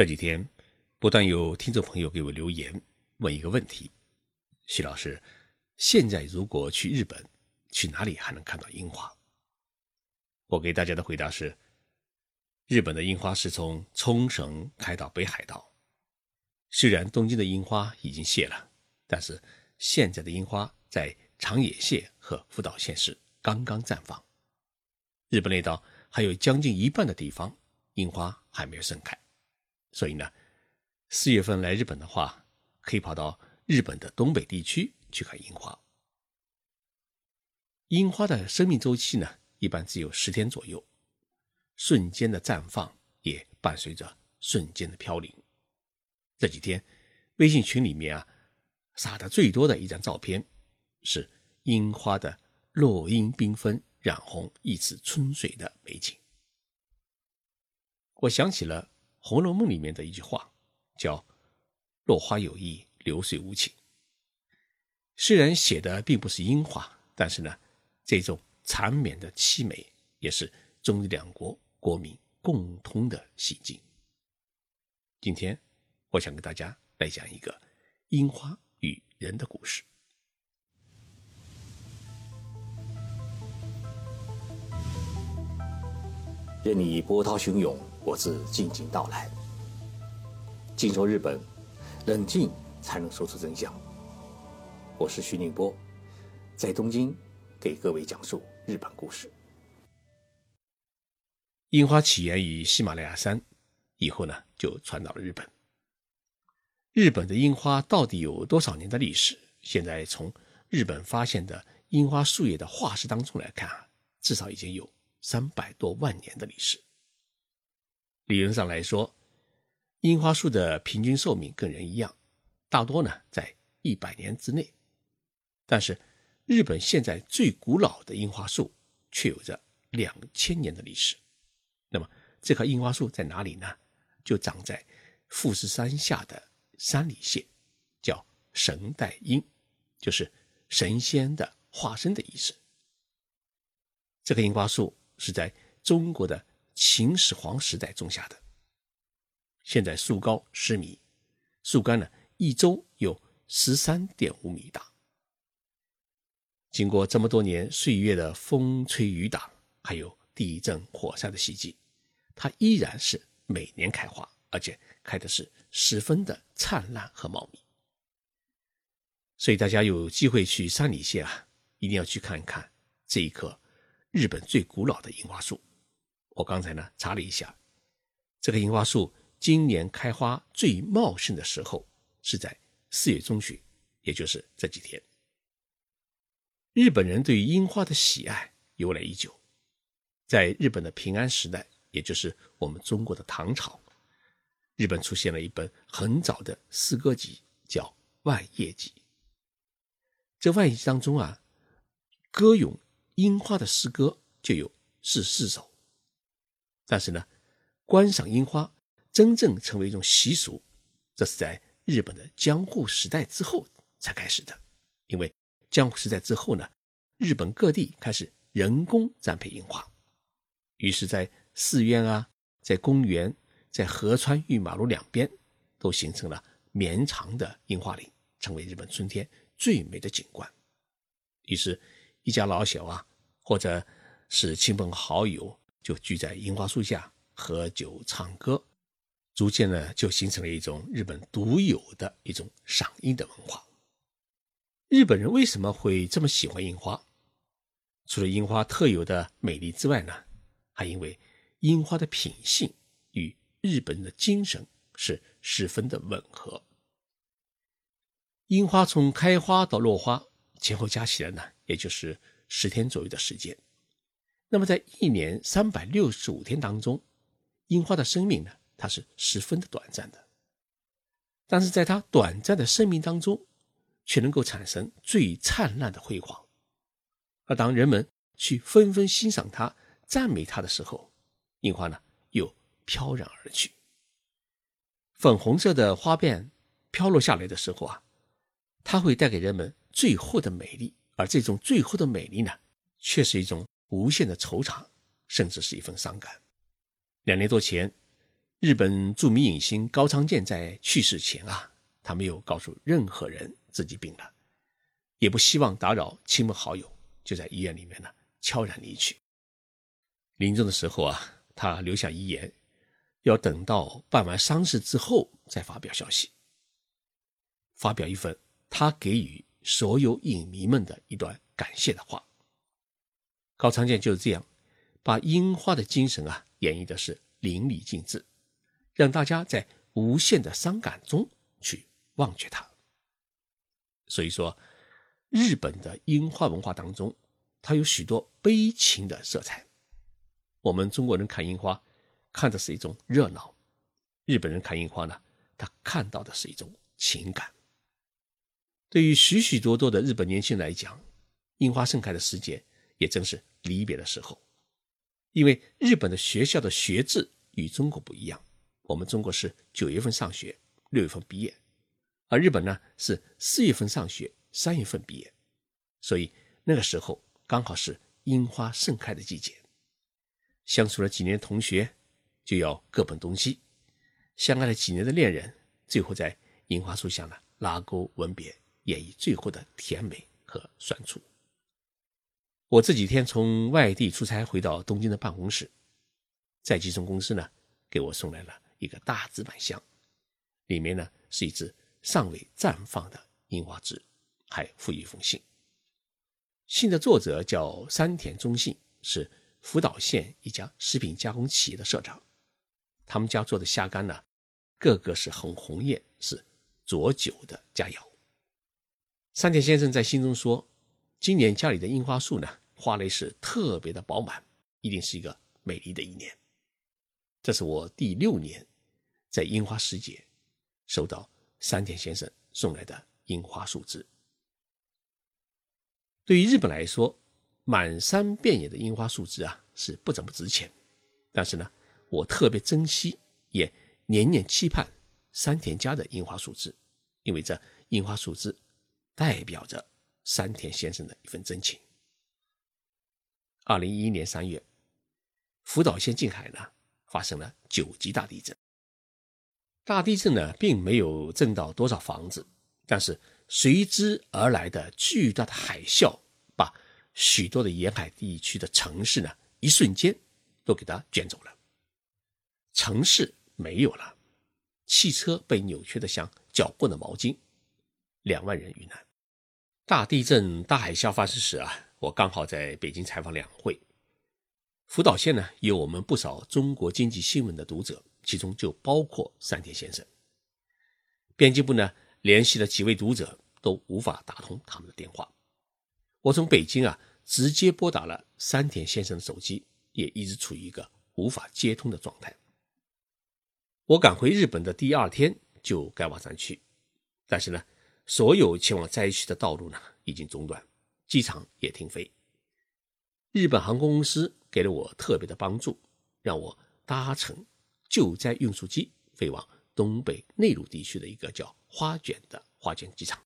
这几天，不断有听众朋友给我留言，问一个问题：徐老师，现在如果去日本，去哪里还能看到樱花？我给大家的回答是：日本的樱花是从冲绳开到北海道。虽然东京的樱花已经谢了，但是现在的樱花在长野县和福岛县市刚刚绽放。日本列岛还有将近一半的地方樱花还没有盛开。所以呢，四月份来日本的话，可以跑到日本的东北地区去看樱花。樱花的生命周期呢，一般只有十天左右，瞬间的绽放也伴随着瞬间的飘零。这几天，微信群里面啊，撒的最多的一张照片，是樱花的落英缤纷、染红一池春水的美景。我想起了。《红楼梦》里面的一句话叫“落花有意，流水无情”。虽然写的并不是樱花，但是呢，这种缠绵的凄美也是中日两国国民共通的心境。今天，我想跟大家来讲一个樱花与人的故事。任你波涛汹涌。我自静静到来。静说日本，冷静才能说出真相。我是徐宁波，在东京给各位讲述日本故事。樱花起源于喜马拉雅山，以后呢就传到了日本。日本的樱花到底有多少年的历史？现在从日本发现的樱花树叶的化石当中来看啊，至少已经有三百多万年的历史。理论上来说，樱花树的平均寿命跟人一样，大多呢在一百年之内。但是，日本现在最古老的樱花树却有着两千年的历史。那么，这棵樱花树在哪里呢？就长在富士山下的山里县，叫神代樱，就是神仙的化身的意思。这棵樱花树是在中国的。秦始皇时代种下的，现在树高十米，树干呢一周有十三点五米大。经过这么多年岁月的风吹雨打，还有地震火山的袭击，它依然是每年开花，而且开的是十分的灿烂和茂密。所以大家有机会去山里县啊，一定要去看一看这一棵日本最古老的樱花树。我刚才呢查了一下，这棵樱花树今年开花最茂盛的时候是在四月中旬，也就是这几天。日本人对于樱花的喜爱由来已久，在日本的平安时代，也就是我们中国的唐朝，日本出现了一本很早的诗歌集，叫《万叶集》。这《万叶集》当中啊，歌咏樱花的诗歌就有十四首。但是呢，观赏樱花真正成为一种习俗，这是在日本的江户时代之后才开始的。因为江户时代之后呢，日本各地开始人工栽培樱花，于是，在寺院啊，在公园，在河川与马路两边，都形成了绵长的樱花林，成为日本春天最美的景观。于是，一家老小啊，或者是亲朋好友。就聚在樱花树下喝酒唱歌，逐渐呢就形成了一种日本独有的一种赏樱的文化。日本人为什么会这么喜欢樱花？除了樱花特有的美丽之外呢，还因为樱花的品性与日本的精神是十分的吻合。樱花从开花到落花前后加起来呢，也就是十天左右的时间。那么，在一年三百六十五天当中，樱花的生命呢，它是十分的短暂的。但是，在它短暂的生命当中，却能够产生最灿烂的辉煌。而当人们去纷纷欣赏它、赞美它的时候，樱花呢又飘然而去。粉红色的花瓣飘落下来的时候啊，它会带给人们最后的美丽，而这种最后的美丽呢，却是一种。无限的惆怅，甚至是一份伤感。两年多前，日本著名影星高仓健在去世前啊，他没有告诉任何人自己病了，也不希望打扰亲朋好友，就在医院里面呢悄然离去。临终的时候啊，他留下遗言，要等到办完丧事之后再发表消息，发表一份他给予所有影迷们的一段感谢的话。高仓健就是这样，把樱花的精神啊演绎的是淋漓尽致，让大家在无限的伤感中去忘却它。所以说，日本的樱花文化当中，它有许多悲情的色彩。我们中国人看樱花，看的是一种热闹；日本人看樱花呢，他看到的是一种情感。对于许许多多的日本年轻人来讲，樱花盛开的时节也正是离别的时候。因为日本的学校的学制与中国不一样，我们中国是九月份上学，六月份毕业，而日本呢是四月份上学，三月份毕业，所以那个时候刚好是樱花盛开的季节。相处了几年的同学，就要各奔东西；相爱了几年的恋人，最后在樱花树下呢拉钩吻别，演绎最后的甜美和酸楚。我这几天从外地出差回到东京的办公室，在寄送公司呢给我送来了一个大纸板箱，里面呢是一只尚未绽放的樱花枝，还附一封信。信的作者叫山田忠信，是。福岛县一家食品加工企业的社长，他们家做的虾干呢，个个是很红艳，是佐酒的佳肴。山田先生在信中说，今年家里的樱花树呢，花蕾是特别的饱满，一定是一个美丽的一年。这是我第六年在樱花时节收到山田先生送来的樱花树枝。对于日本来说，满山遍野的樱花树枝啊，是不怎么值钱。但是呢，我特别珍惜，也年年期盼山田家的樱花树枝，因为这樱花树枝代表着山田先生的一份真情。二零一一年三月，福岛县近海呢发生了九级大地震。大地震呢，并没有震到多少房子，但是随之而来的巨大的海啸把。许多的沿海地区的城市呢，一瞬间都给它卷走了。城市没有了，汽车被扭曲的像搅过的毛巾，两万人遇难。大地震、大海啸发生时啊，我刚好在北京采访两会。福岛县呢，有我们不少中国经济新闻的读者，其中就包括山田先生。编辑部呢，联系了几位读者，都无法打通他们的电话。我从北京啊直接拨打了山田先生的手机，也一直处于一个无法接通的状态。我赶回日本的第二天就该往上去，但是呢，所有前往灾区的道路呢已经中断，机场也停飞。日本航空公司给了我特别的帮助，让我搭乘救灾运输机飞往东北内陆地区的一个叫花卷的花卷机场。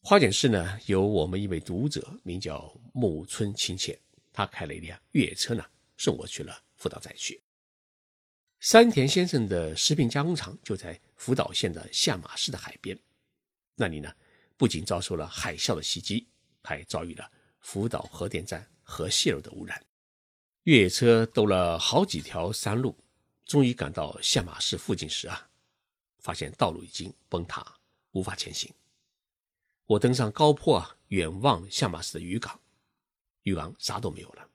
花卷市呢，有我们一位读者，名叫木村清切，他开了一辆越野车呢，送我去了福岛灾区。山田先生的食品加工厂就在福岛县的下马市的海边，那里呢，不仅遭受了海啸的袭击，还遭遇了福岛核电站核泄漏的污染。越野车兜了好几条山路，终于赶到下马市附近时啊，发现道路已经崩塌，无法前行。我登上高坡啊，远望下马市的渔港，渔港啥都没有了，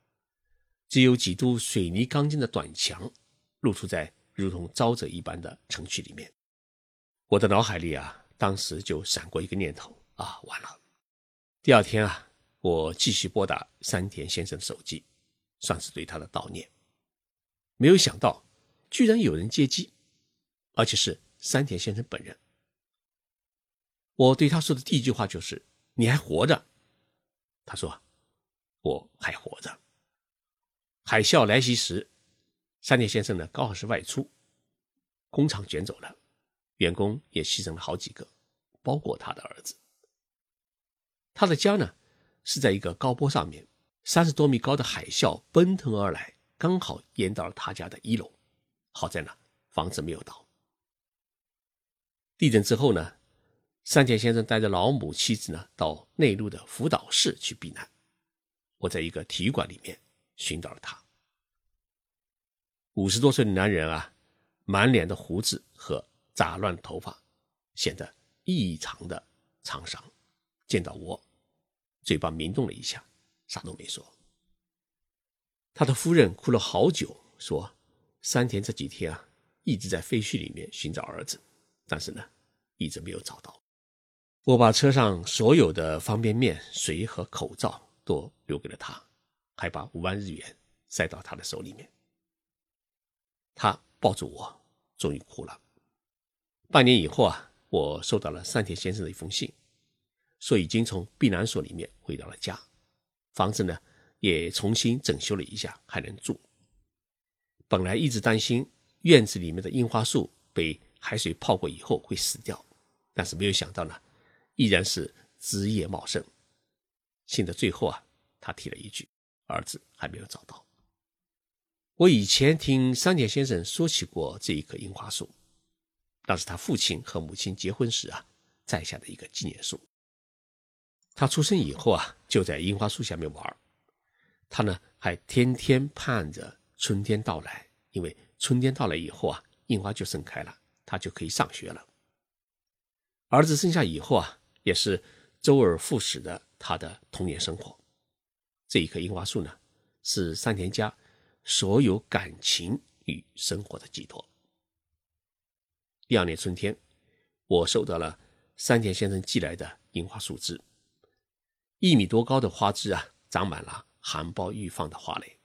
只有几堵水泥钢筋的短墙露出在如同沼泽一般的城区里面。我的脑海里啊，当时就闪过一个念头啊，完了！第二天啊，我继续拨打山田先生的手机，算是对他的悼念。没有想到，居然有人接机，而且是山田先生本人。我对他说的第一句话就是：“你还活着？”他说：“我还活着。”海啸来袭时，山田先生呢刚好是外出，工厂卷走了，员工也牺牲了好几个，包括他的儿子。他的家呢是在一个高坡上面，三十多米高的海啸奔腾而来，刚好淹到了他家的一楼。好在呢房子没有倒。地震之后呢，山田先生带着老母妻子呢到内陆的福岛市去避难。我在一个体育馆里面寻找了他。五十多岁的男人啊，满脸的胡子和杂乱头发，显得异常的沧桑。见到我，嘴巴抿动了一下，啥都没说。他的夫人哭了好久，说：“山田这几天啊，一直在废墟里面寻找儿子。”但是呢，一直没有找到。我把车上所有的方便面、水和口罩都留给了他，还把五万日元塞到他的手里面。他抱住我，终于哭了。半年以后啊，我收到了山田先生的一封信，说已经从避难所里面回到了家，房子呢也重新整修了一下，还能住。本来一直担心院子里面的樱花树被。海水泡过以后会死掉，但是没有想到呢，依然是枝叶茂盛。信的最后啊，他提了一句：“儿子还没有找到。”我以前听山田先生说起过这一棵樱花树，那是他父亲和母亲结婚时啊栽下的一个纪念树。他出生以后啊，就在樱花树下面玩。他呢还天天盼着春天到来，因为春天到来以后啊，樱花就盛开了。他就可以上学了。儿子生下以后啊，也是周而复始的他的童年生活。这一棵樱花树呢，是山田家所有感情与生活的寄托。第二年春天，我收到了山田先生寄来的樱花树枝，一米多高的花枝啊，长满了含苞欲放的花蕾。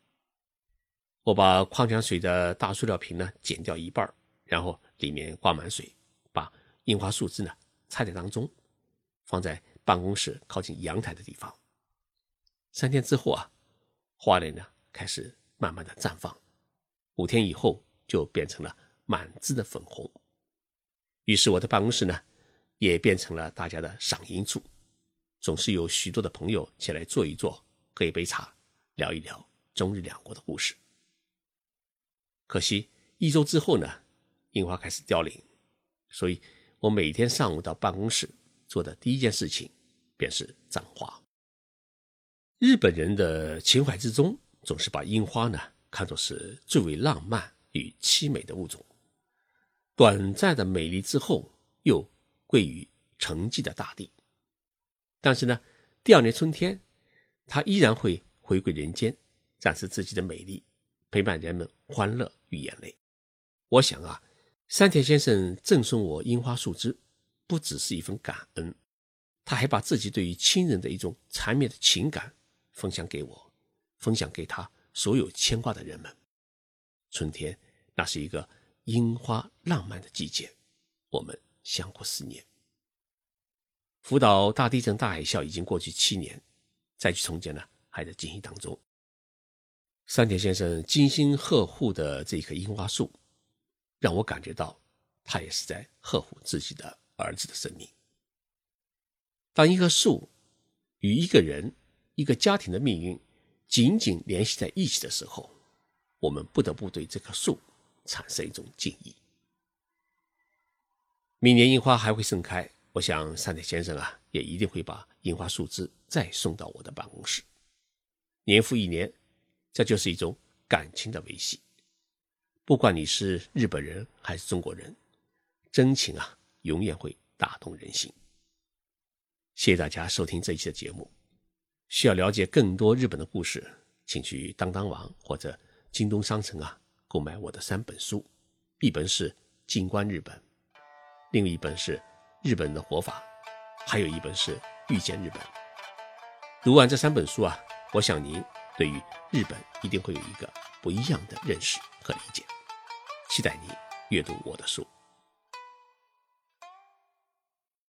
我把矿泉水的大塑料瓶呢剪掉一半，然后。里面挂满水，把樱花树枝呢插在当中，放在办公室靠近阳台的地方。三天之后啊，花蕾呢开始慢慢的绽放，五天以后就变成了满枝的粉红。于是我的办公室呢也变成了大家的赏樱处，总是有许多的朋友前来坐一坐，喝一杯茶，聊一聊中日两国的故事。可惜一周之后呢。樱花开始凋零，所以我每天上午到办公室做的第一件事情便是葬花。日本人的情怀之中，总是把樱花呢看作是最为浪漫与凄美的物种，短暂的美丽之后又归于沉寂的大地。但是呢，第二年春天，它依然会回归人间，展示自己的美丽，陪伴人们欢乐与眼泪。我想啊。山田先生赠送我樱花树枝，不只是一份感恩，他还把自己对于亲人的一种缠绵的情感分享给我，分享给他所有牵挂的人们。春天，那是一个樱花浪漫的季节，我们相互思念。福岛大地震大海啸已经过去七年，再去重建呢，还在进行当中。山田先生精心呵护的这棵樱花树。让我感觉到，他也是在呵护自己的儿子的生命。当一棵树与一个人、一个家庭的命运紧紧联系在一起的时候，我们不得不对这棵树产生一种敬意。明年樱花还会盛开，我想山田先生啊，也一定会把樱花树枝再送到我的办公室。年复一年，这就是一种感情的维系。不管你是日本人还是中国人，真情啊，永远会打动人心。谢谢大家收听这一期的节目。需要了解更多日本的故事，请去当当网或者京东商城啊购买我的三本书，一本是《静观日本》，另一本是《日本的活法》，还有一本是《遇见日本》。读完这三本书啊，我想您对于日本一定会有一个不一样的认识和理解。期待你阅读我的书。